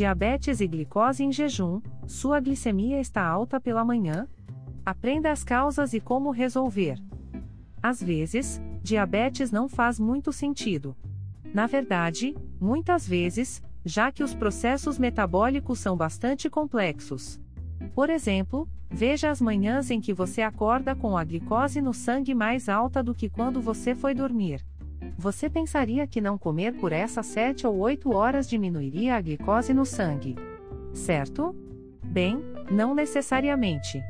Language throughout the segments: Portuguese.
diabetes e glicose em jejum, sua glicemia está alta pela manhã? Aprenda as causas e como resolver. Às vezes, diabetes não faz muito sentido. Na verdade, muitas vezes, já que os processos metabólicos são bastante complexos. Por exemplo, veja as manhãs em que você acorda com a glicose no sangue mais alta do que quando você foi dormir. Você pensaria que não comer por essas 7 ou 8 horas diminuiria a glicose no sangue. Certo? Bem, não necessariamente.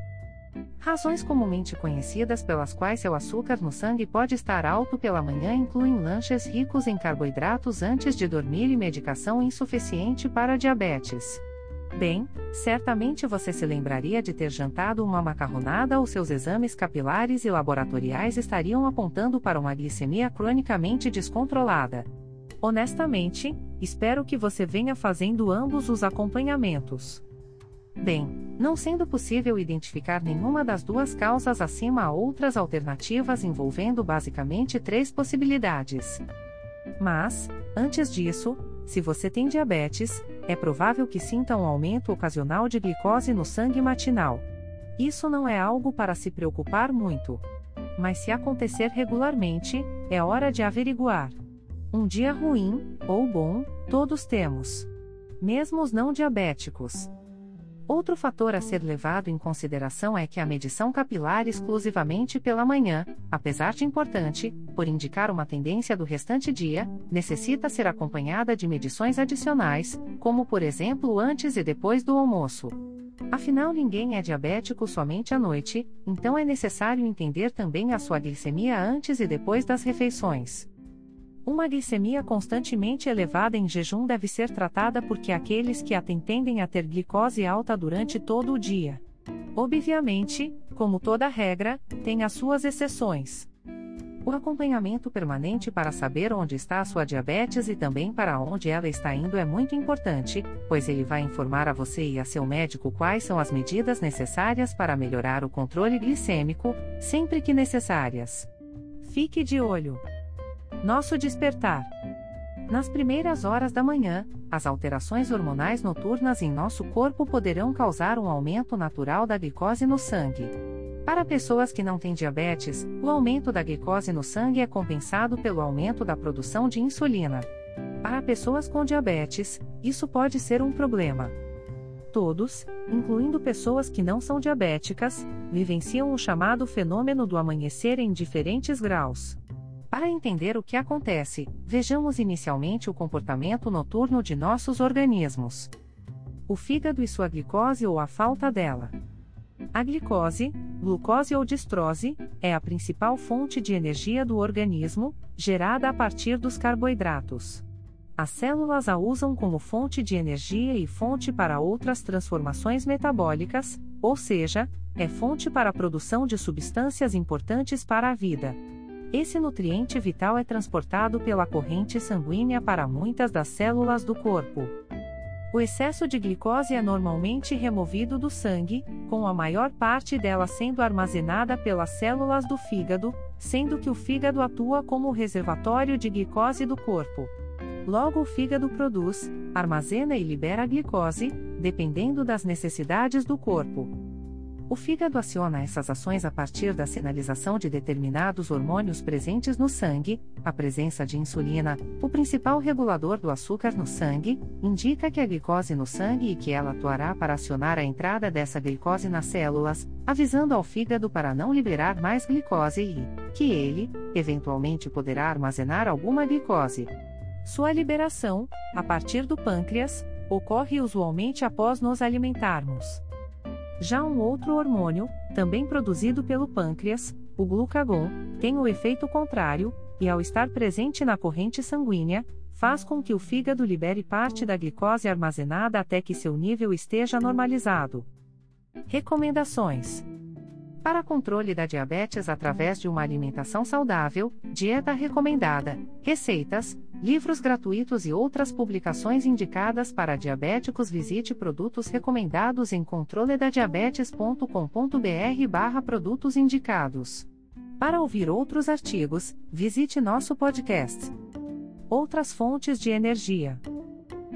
Razões comumente conhecidas pelas quais seu açúcar no sangue pode estar alto pela manhã incluem lanches ricos em carboidratos antes de dormir e medicação insuficiente para diabetes. Bem, certamente você se lembraria de ter jantado uma macarronada ou seus exames capilares e laboratoriais estariam apontando para uma glicemia cronicamente descontrolada. Honestamente, espero que você venha fazendo ambos os acompanhamentos. Bem, não sendo possível identificar nenhuma das duas causas acima, há outras alternativas envolvendo basicamente três possibilidades. Mas, antes disso, se você tem diabetes, é provável que sinta um aumento ocasional de glicose no sangue matinal. Isso não é algo para se preocupar muito. Mas se acontecer regularmente, é hora de averiguar. Um dia ruim, ou bom, todos temos. Mesmo os não diabéticos. Outro fator a ser levado em consideração é que a medição capilar exclusivamente pela manhã, apesar de importante, por indicar uma tendência do restante dia, necessita ser acompanhada de medições adicionais, como por exemplo antes e depois do almoço. Afinal, ninguém é diabético somente à noite, então é necessário entender também a sua glicemia antes e depois das refeições. Uma glicemia constantemente elevada em jejum deve ser tratada porque aqueles que a têm tendem a ter glicose alta durante todo o dia. Obviamente, como toda regra, tem as suas exceções. O acompanhamento permanente para saber onde está a sua diabetes e também para onde ela está indo é muito importante, pois ele vai informar a você e a seu médico quais são as medidas necessárias para melhorar o controle glicêmico, sempre que necessárias. Fique de olho. Nosso despertar. Nas primeiras horas da manhã, as alterações hormonais noturnas em nosso corpo poderão causar um aumento natural da glicose no sangue. Para pessoas que não têm diabetes, o aumento da glicose no sangue é compensado pelo aumento da produção de insulina. Para pessoas com diabetes, isso pode ser um problema. Todos, incluindo pessoas que não são diabéticas, vivenciam o chamado fenômeno do amanhecer em diferentes graus. Para entender o que acontece, vejamos inicialmente o comportamento noturno de nossos organismos. O fígado e sua glicose ou a falta dela. A glicose, glucose ou distrose, é a principal fonte de energia do organismo, gerada a partir dos carboidratos. As células a usam como fonte de energia e fonte para outras transformações metabólicas, ou seja, é fonte para a produção de substâncias importantes para a vida. Esse nutriente vital é transportado pela corrente sanguínea para muitas das células do corpo. O excesso de glicose é normalmente removido do sangue, com a maior parte dela sendo armazenada pelas células do fígado, sendo que o fígado atua como reservatório de glicose do corpo. Logo, o fígado produz, armazena e libera a glicose, dependendo das necessidades do corpo. O fígado aciona essas ações a partir da sinalização de determinados hormônios presentes no sangue, a presença de insulina, o principal regulador do açúcar no sangue, indica que a glicose no sangue e que ela atuará para acionar a entrada dessa glicose nas células, avisando ao fígado para não liberar mais glicose e que ele, eventualmente, poderá armazenar alguma glicose. Sua liberação, a partir do pâncreas, ocorre usualmente após nos alimentarmos. Já um outro hormônio, também produzido pelo pâncreas, o glucagon, tem o efeito contrário, e ao estar presente na corrente sanguínea, faz com que o fígado libere parte da glicose armazenada até que seu nível esteja normalizado. Recomendações: Para controle da diabetes através de uma alimentação saudável, dieta recomendada, receitas, livros gratuitos e outras publicações indicadas para diabéticos. Visite produtos recomendados em controledadiabetes.com.br/barra produtos indicados. Para ouvir outros artigos, visite nosso podcast. Outras fontes de energia.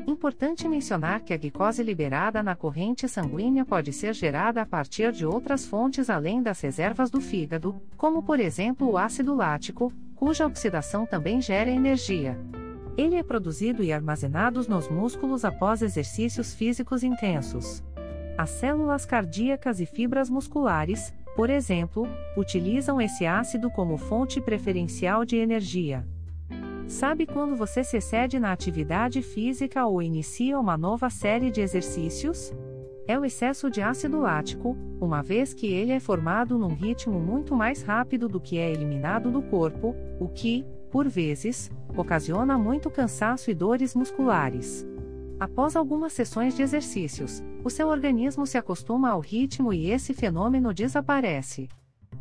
Importante mencionar que a glicose liberada na corrente sanguínea pode ser gerada a partir de outras fontes além das reservas do fígado, como por exemplo o ácido lático, cuja oxidação também gera energia. Ele é produzido e armazenado nos músculos após exercícios físicos intensos. As células cardíacas e fibras musculares, por exemplo, utilizam esse ácido como fonte preferencial de energia. Sabe quando você se excede na atividade física ou inicia uma nova série de exercícios? É o excesso de ácido lático, uma vez que ele é formado num ritmo muito mais rápido do que é eliminado do corpo, o que, por vezes, ocasiona muito cansaço e dores musculares. Após algumas sessões de exercícios, o seu organismo se acostuma ao ritmo e esse fenômeno desaparece.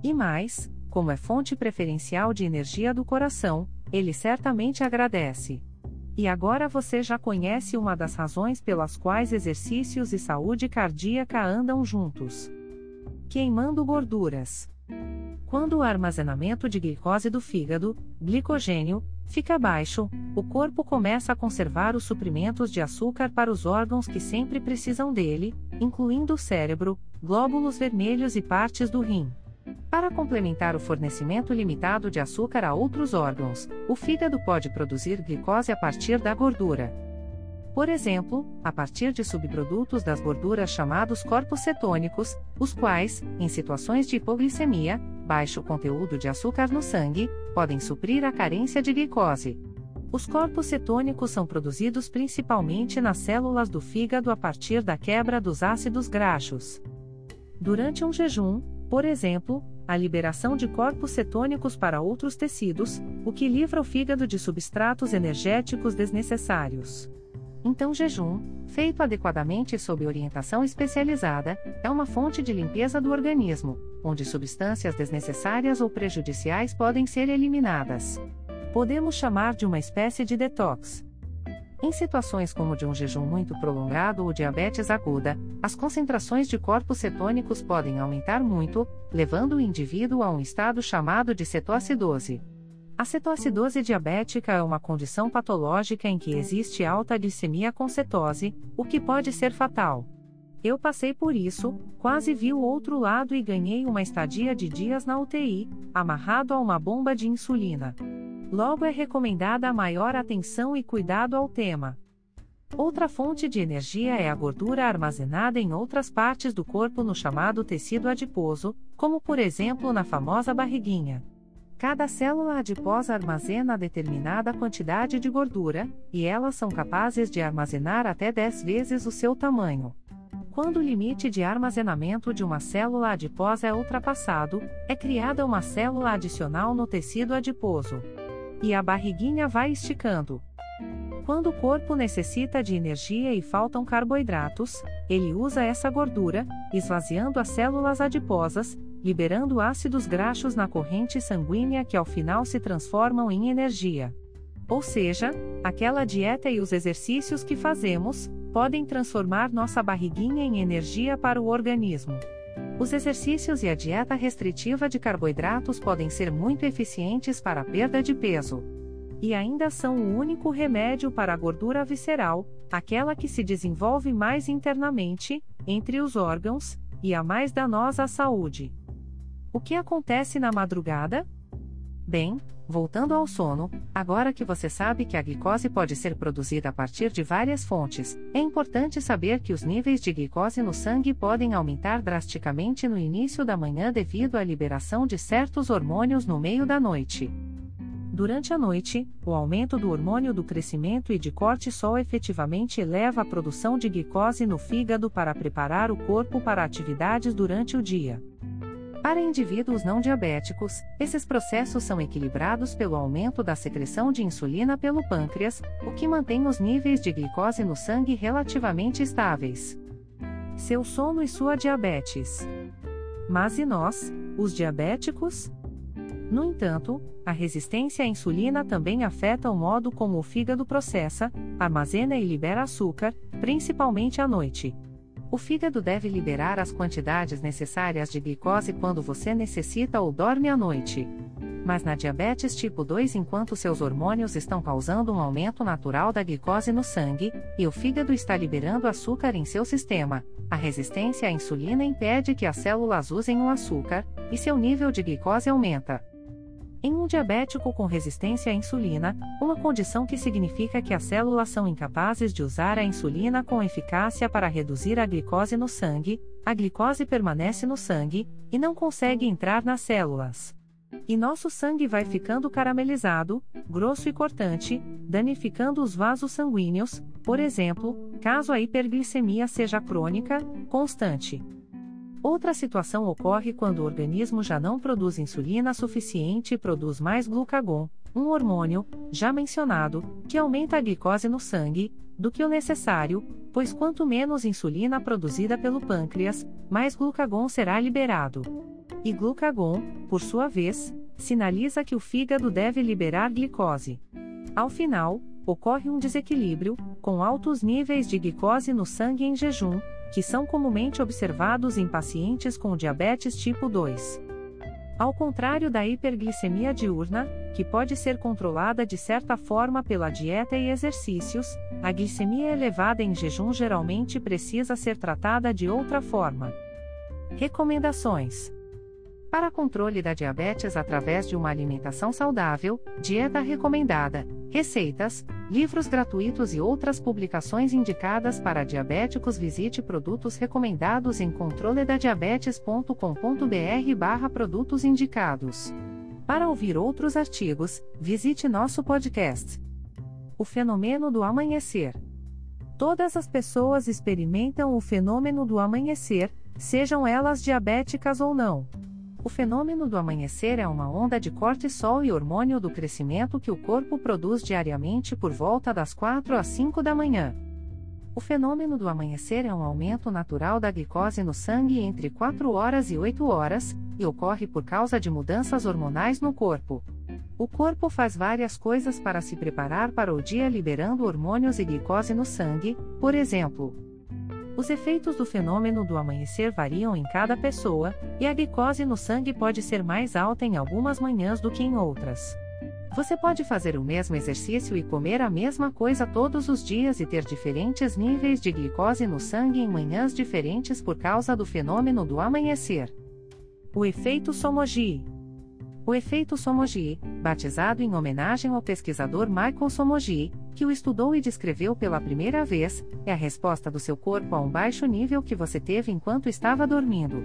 E mais, como é fonte preferencial de energia do coração, ele certamente agradece. E agora você já conhece uma das razões pelas quais exercícios e saúde cardíaca andam juntos. Queimando gorduras. Quando o armazenamento de glicose do fígado, glicogênio, fica baixo, o corpo começa a conservar os suprimentos de açúcar para os órgãos que sempre precisam dele, incluindo o cérebro, glóbulos vermelhos e partes do rim. Para complementar o fornecimento limitado de açúcar a outros órgãos, o fígado pode produzir glicose a partir da gordura. Por exemplo, a partir de subprodutos das gorduras chamados corpos cetônicos, os quais, em situações de hipoglicemia, baixo conteúdo de açúcar no sangue, podem suprir a carência de glicose. Os corpos cetônicos são produzidos principalmente nas células do fígado a partir da quebra dos ácidos graxos. Durante um jejum, por exemplo, a liberação de corpos cetônicos para outros tecidos, o que livra o fígado de substratos energéticos desnecessários. Então, jejum, feito adequadamente sob orientação especializada, é uma fonte de limpeza do organismo, onde substâncias desnecessárias ou prejudiciais podem ser eliminadas. Podemos chamar de uma espécie de detox. Em situações como de um jejum muito prolongado ou diabetes aguda, as concentrações de corpos cetônicos podem aumentar muito, levando o indivíduo a um estado chamado de cetoacidose. A cetoacidose diabética é uma condição patológica em que existe alta glicemia com cetose, o que pode ser fatal. Eu passei por isso, quase vi o outro lado e ganhei uma estadia de dias na UTI, amarrado a uma bomba de insulina. Logo é recomendada a maior atenção e cuidado ao tema. Outra fonte de energia é a gordura armazenada em outras partes do corpo no chamado tecido adiposo, como por exemplo na famosa barriguinha. Cada célula adiposa armazena determinada quantidade de gordura, e elas são capazes de armazenar até 10 vezes o seu tamanho. Quando o limite de armazenamento de uma célula adiposa é ultrapassado, é criada uma célula adicional no tecido adiposo e a barriguinha vai esticando. Quando o corpo necessita de energia e faltam carboidratos, ele usa essa gordura, esvaziando as células adiposas, liberando ácidos graxos na corrente sanguínea que ao final se transformam em energia. Ou seja, aquela dieta e os exercícios que fazemos podem transformar nossa barriguinha em energia para o organismo. Os exercícios e a dieta restritiva de carboidratos podem ser muito eficientes para a perda de peso. E ainda são o único remédio para a gordura visceral, aquela que se desenvolve mais internamente, entre os órgãos, e a mais danosa à saúde. O que acontece na madrugada? Bem, voltando ao sono, agora que você sabe que a glicose pode ser produzida a partir de várias fontes, é importante saber que os níveis de glicose no sangue podem aumentar drasticamente no início da manhã devido à liberação de certos hormônios no meio da noite. Durante a noite, o aumento do hormônio do crescimento e de cortisol efetivamente eleva a produção de glicose no fígado para preparar o corpo para atividades durante o dia. Para indivíduos não diabéticos, esses processos são equilibrados pelo aumento da secreção de insulina pelo pâncreas, o que mantém os níveis de glicose no sangue relativamente estáveis. Seu sono e sua diabetes. Mas e nós, os diabéticos? No entanto, a resistência à insulina também afeta o modo como o fígado processa, armazena e libera açúcar, principalmente à noite. O fígado deve liberar as quantidades necessárias de glicose quando você necessita ou dorme à noite. mas na diabetes tipo 2, enquanto seus hormônios estão causando um aumento natural da glicose no sangue, e o fígado está liberando açúcar em seu sistema, a resistência à insulina impede que as células usem o açúcar, e seu nível de glicose aumenta. Em um diabético com resistência à insulina, uma condição que significa que as células são incapazes de usar a insulina com eficácia para reduzir a glicose no sangue, a glicose permanece no sangue, e não consegue entrar nas células. E nosso sangue vai ficando caramelizado, grosso e cortante, danificando os vasos sanguíneos, por exemplo, caso a hiperglicemia seja crônica, constante. Outra situação ocorre quando o organismo já não produz insulina suficiente e produz mais glucagon, um hormônio, já mencionado, que aumenta a glicose no sangue, do que o necessário, pois quanto menos insulina produzida pelo pâncreas, mais glucagon será liberado. E glucagon, por sua vez, sinaliza que o fígado deve liberar glicose. Ao final, ocorre um desequilíbrio, com altos níveis de glicose no sangue em jejum, que são comumente observados em pacientes com diabetes tipo 2. Ao contrário da hiperglicemia diurna, que pode ser controlada de certa forma pela dieta e exercícios, a glicemia elevada em jejum geralmente precisa ser tratada de outra forma. Recomendações: para controle da diabetes através de uma alimentação saudável, dieta recomendada, receitas, livros gratuitos e outras publicações indicadas para diabéticos, visite produtos recomendados em controledadiabetes.com.br/barra produtos indicados. Para ouvir outros artigos, visite nosso podcast. O fenômeno do amanhecer. Todas as pessoas experimentam o fenômeno do amanhecer, sejam elas diabéticas ou não. O fenômeno do amanhecer é uma onda de cortisol e hormônio do crescimento que o corpo produz diariamente por volta das 4 às 5 da manhã. O fenômeno do amanhecer é um aumento natural da glicose no sangue entre 4 horas e 8 horas, e ocorre por causa de mudanças hormonais no corpo. O corpo faz várias coisas para se preparar para o dia liberando hormônios e glicose no sangue, por exemplo, os efeitos do fenômeno do amanhecer variam em cada pessoa, e a glicose no sangue pode ser mais alta em algumas manhãs do que em outras. Você pode fazer o mesmo exercício e comer a mesma coisa todos os dias e ter diferentes níveis de glicose no sangue em manhãs diferentes por causa do fenômeno do amanhecer. O efeito Somogy o efeito Somogy, batizado em homenagem ao pesquisador Michael Somogy, que o estudou e descreveu pela primeira vez, é a resposta do seu corpo a um baixo nível que você teve enquanto estava dormindo.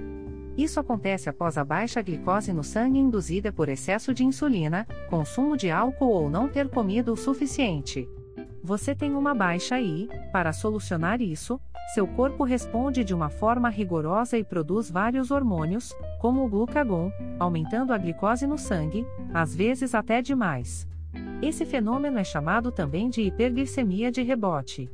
Isso acontece após a baixa glicose no sangue induzida por excesso de insulina, consumo de álcool ou não ter comido o suficiente. Você tem uma baixa e, para solucionar isso, seu corpo responde de uma forma rigorosa e produz vários hormônios, como o glucagon, aumentando a glicose no sangue, às vezes até demais. Esse fenômeno é chamado também de hiperglicemia de rebote.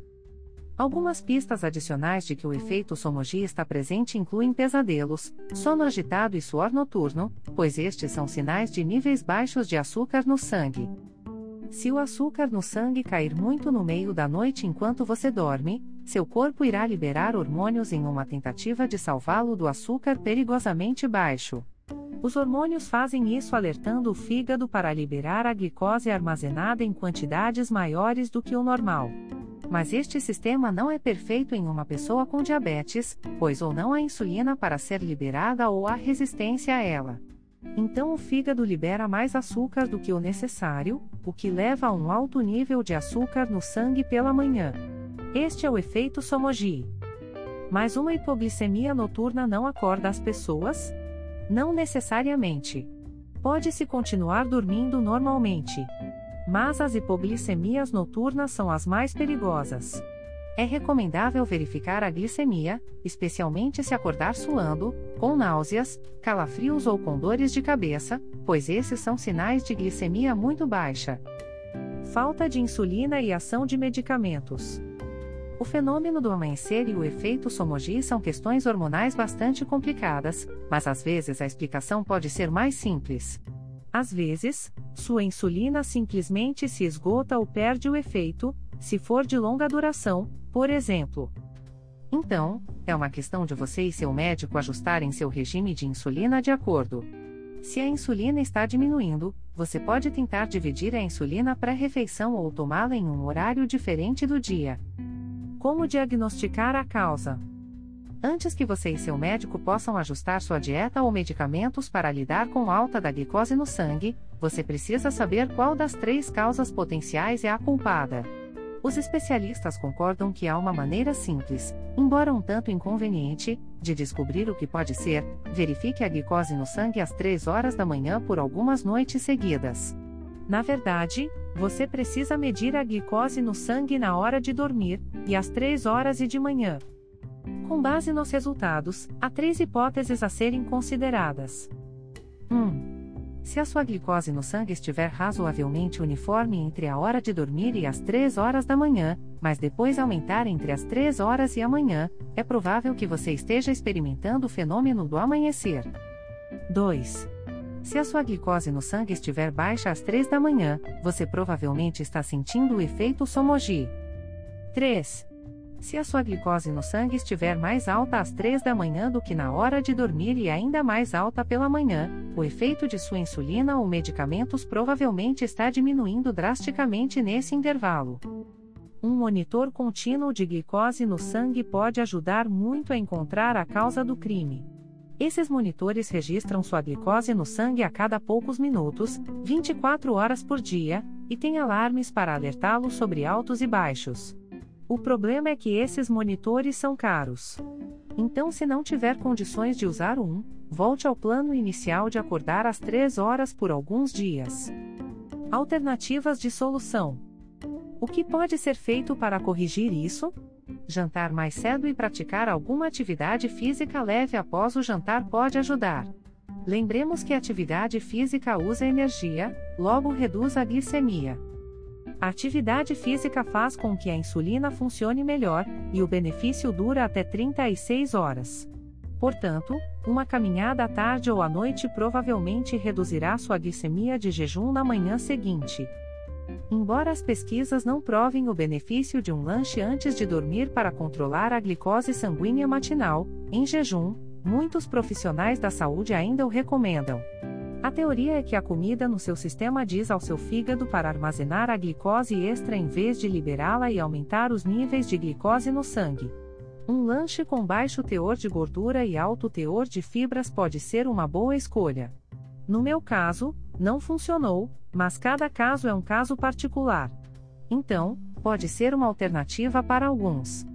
Algumas pistas adicionais de que o efeito somogia está presente incluem pesadelos, sono agitado e suor noturno, pois estes são sinais de níveis baixos de açúcar no sangue. Se o açúcar no sangue cair muito no meio da noite enquanto você dorme, seu corpo irá liberar hormônios em uma tentativa de salvá-lo do açúcar perigosamente baixo. Os hormônios fazem isso alertando o fígado para liberar a glicose armazenada em quantidades maiores do que o normal. Mas este sistema não é perfeito em uma pessoa com diabetes, pois ou não há insulina para ser liberada ou há resistência a ela. Então o fígado libera mais açúcar do que o necessário, o que leva a um alto nível de açúcar no sangue pela manhã. Este é o efeito Somogy. Mas uma hipoglicemia noturna não acorda as pessoas? Não necessariamente. Pode-se continuar dormindo normalmente. Mas as hipoglicemias noturnas são as mais perigosas. É recomendável verificar a glicemia, especialmente se acordar suando, com náuseas, calafrios ou com dores de cabeça, pois esses são sinais de glicemia muito baixa. Falta de insulina e ação de medicamentos. O fenômeno do amanhecer e o efeito Somogy são questões hormonais bastante complicadas, mas às vezes a explicação pode ser mais simples. Às vezes, sua insulina simplesmente se esgota ou perde o efeito, se for de longa duração, por exemplo. Então, é uma questão de você e seu médico ajustarem seu regime de insulina de acordo. Se a insulina está diminuindo, você pode tentar dividir a insulina pré-refeição ou tomá-la em um horário diferente do dia. Como diagnosticar a causa? Antes que você e seu médico possam ajustar sua dieta ou medicamentos para lidar com alta da glicose no sangue, você precisa saber qual das três causas potenciais é a culpada. Os especialistas concordam que há uma maneira simples, embora um tanto inconveniente, de descobrir o que pode ser: verifique a glicose no sangue às 3 horas da manhã por algumas noites seguidas. Na verdade, você precisa medir a glicose no sangue na hora de dormir, e às 3 horas e de manhã. Com base nos resultados, há três hipóteses a serem consideradas. 1. Se a sua glicose no sangue estiver razoavelmente uniforme entre a hora de dormir e as 3 horas da manhã, mas depois aumentar entre as 3 horas e a manhã, é provável que você esteja experimentando o fenômeno do amanhecer. 2. Se a sua glicose no sangue estiver baixa às 3 da manhã, você provavelmente está sentindo o efeito Somogi. 3. Se a sua glicose no sangue estiver mais alta às 3 da manhã do que na hora de dormir e ainda mais alta pela manhã, o efeito de sua insulina ou medicamentos provavelmente está diminuindo drasticamente nesse intervalo. Um monitor contínuo de glicose no sangue pode ajudar muito a encontrar a causa do crime. Esses monitores registram sua glicose no sangue a cada poucos minutos, 24 horas por dia, e têm alarmes para alertá-lo sobre altos e baixos. O problema é que esses monitores são caros. Então, se não tiver condições de usar um, volte ao plano inicial de acordar às 3 horas por alguns dias. Alternativas de solução: O que pode ser feito para corrigir isso? Jantar mais cedo e praticar alguma atividade física leve após o jantar pode ajudar. Lembremos que atividade física usa energia, logo reduz a glicemia. A atividade física faz com que a insulina funcione melhor, e o benefício dura até 36 horas. Portanto, uma caminhada à tarde ou à noite provavelmente reduzirá sua glicemia de jejum na manhã seguinte. Embora as pesquisas não provem o benefício de um lanche antes de dormir para controlar a glicose sanguínea matinal, em jejum, muitos profissionais da saúde ainda o recomendam. A teoria é que a comida no seu sistema diz ao seu fígado para armazenar a glicose extra em vez de liberá-la e aumentar os níveis de glicose no sangue. Um lanche com baixo teor de gordura e alto teor de fibras pode ser uma boa escolha. No meu caso, não funcionou, mas cada caso é um caso particular. Então, pode ser uma alternativa para alguns.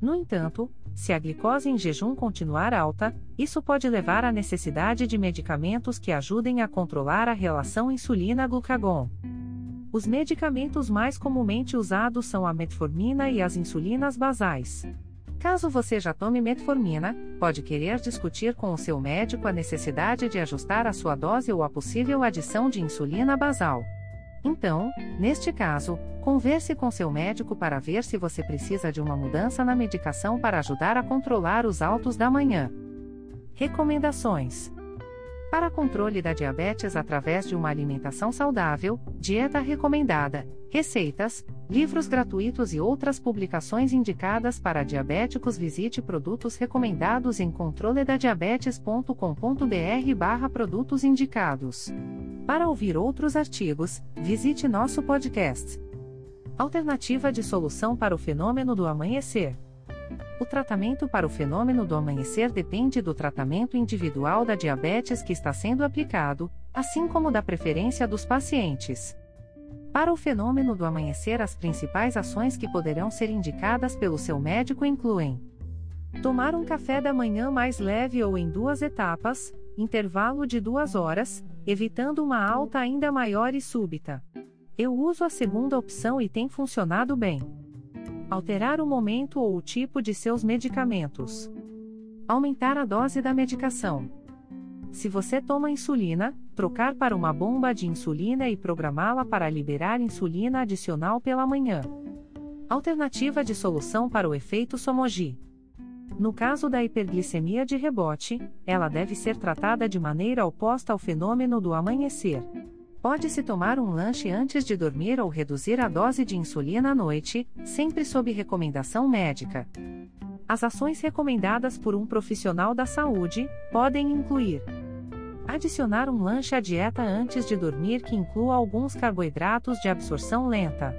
No entanto, se a glicose em jejum continuar alta, isso pode levar à necessidade de medicamentos que ajudem a controlar a relação insulina-glucagon. Os medicamentos mais comumente usados são a metformina e as insulinas basais. Caso você já tome metformina, pode querer discutir com o seu médico a necessidade de ajustar a sua dose ou a possível adição de insulina basal. Então, neste caso, converse com seu médico para ver se você precisa de uma mudança na medicação para ajudar a controlar os altos da manhã. Recomendações: Para controle da diabetes através de uma alimentação saudável, dieta recomendada, receitas, livros gratuitos e outras publicações indicadas para diabéticos, visite produtos recomendados em controledadiabetes.com.br/produtos indicados. Para ouvir outros artigos, visite nosso podcast. Alternativa de solução para o fenômeno do amanhecer. O tratamento para o fenômeno do amanhecer depende do tratamento individual da diabetes que está sendo aplicado, assim como da preferência dos pacientes. Para o fenômeno do amanhecer, as principais ações que poderão ser indicadas pelo seu médico incluem: tomar um café da manhã mais leve ou em duas etapas, intervalo de duas horas, evitando uma alta ainda maior e súbita. Eu uso a segunda opção e tem funcionado bem. Alterar o momento ou o tipo de seus medicamentos. Aumentar a dose da medicação. Se você toma insulina, trocar para uma bomba de insulina e programá-la para liberar insulina adicional pela manhã. Alternativa de solução para o efeito Somogi. No caso da hiperglicemia de rebote, ela deve ser tratada de maneira oposta ao fenômeno do amanhecer. Pode-se tomar um lanche antes de dormir ou reduzir a dose de insulina à noite, sempre sob recomendação médica. As ações recomendadas por um profissional da saúde podem incluir Adicionar um lanche à dieta antes de dormir que inclua alguns carboidratos de absorção lenta.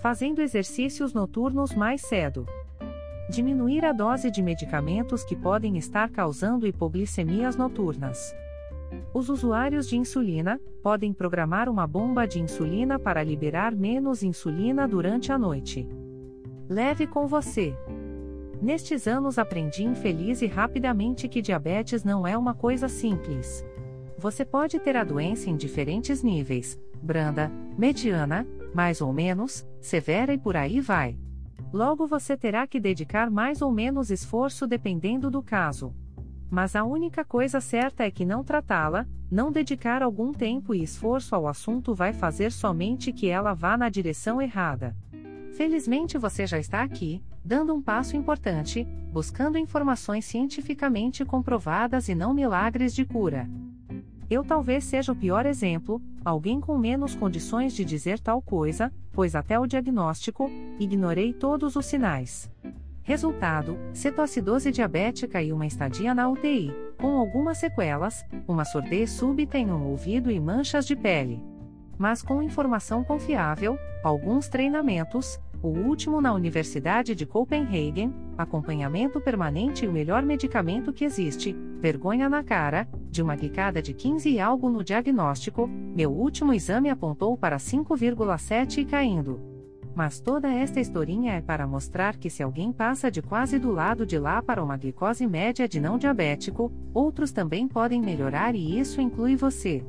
Fazendo exercícios noturnos mais cedo. Diminuir a dose de medicamentos que podem estar causando hipoglicemias noturnas. Os usuários de insulina podem programar uma bomba de insulina para liberar menos insulina durante a noite. Leve com você. Nestes anos aprendi infeliz e rapidamente que diabetes não é uma coisa simples. Você pode ter a doença em diferentes níveis: branda, mediana, mais ou menos, severa e por aí vai. Logo você terá que dedicar mais ou menos esforço dependendo do caso. Mas a única coisa certa é que não tratá-la, não dedicar algum tempo e esforço ao assunto vai fazer somente que ela vá na direção errada. Felizmente você já está aqui, dando um passo importante, buscando informações cientificamente comprovadas e não milagres de cura. Eu talvez seja o pior exemplo, alguém com menos condições de dizer tal coisa, pois até o diagnóstico, ignorei todos os sinais. Resultado: cetoacidose diabética e uma estadia na UTI, com algumas sequelas, uma surdez súbita em um ouvido e manchas de pele. Mas com informação confiável, alguns treinamentos, o último na Universidade de Copenhagen, acompanhamento permanente e o melhor medicamento que existe, vergonha na cara, de uma glicada de 15 e algo no diagnóstico, meu último exame apontou para 5,7 e caindo. Mas toda esta historinha é para mostrar que se alguém passa de quase do lado de lá para uma glicose média de não diabético, outros também podem melhorar e isso inclui você.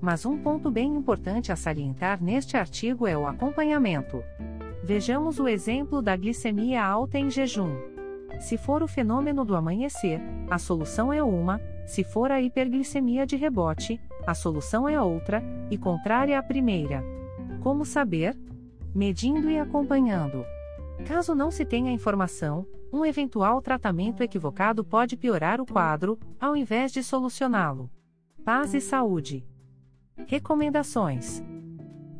Mas um ponto bem importante a salientar neste artigo é o acompanhamento. Vejamos o exemplo da glicemia alta em jejum. Se for o fenômeno do amanhecer, a solução é uma, se for a hiperglicemia de rebote, a solução é outra, e contrária à primeira. Como saber? Medindo e acompanhando. Caso não se tenha informação, um eventual tratamento equivocado pode piorar o quadro, ao invés de solucioná-lo. Paz e saúde. Recomendações.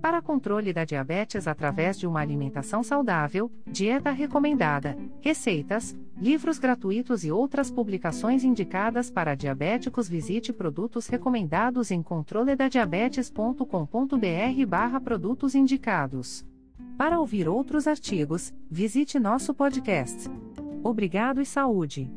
Para controle da diabetes através de uma alimentação saudável, dieta recomendada, receitas, livros gratuitos e outras publicações indicadas para diabéticos, visite produtos recomendados em controledadiabetes.com.br/barra produtos indicados. Para ouvir outros artigos, visite nosso podcast. Obrigado e saúde.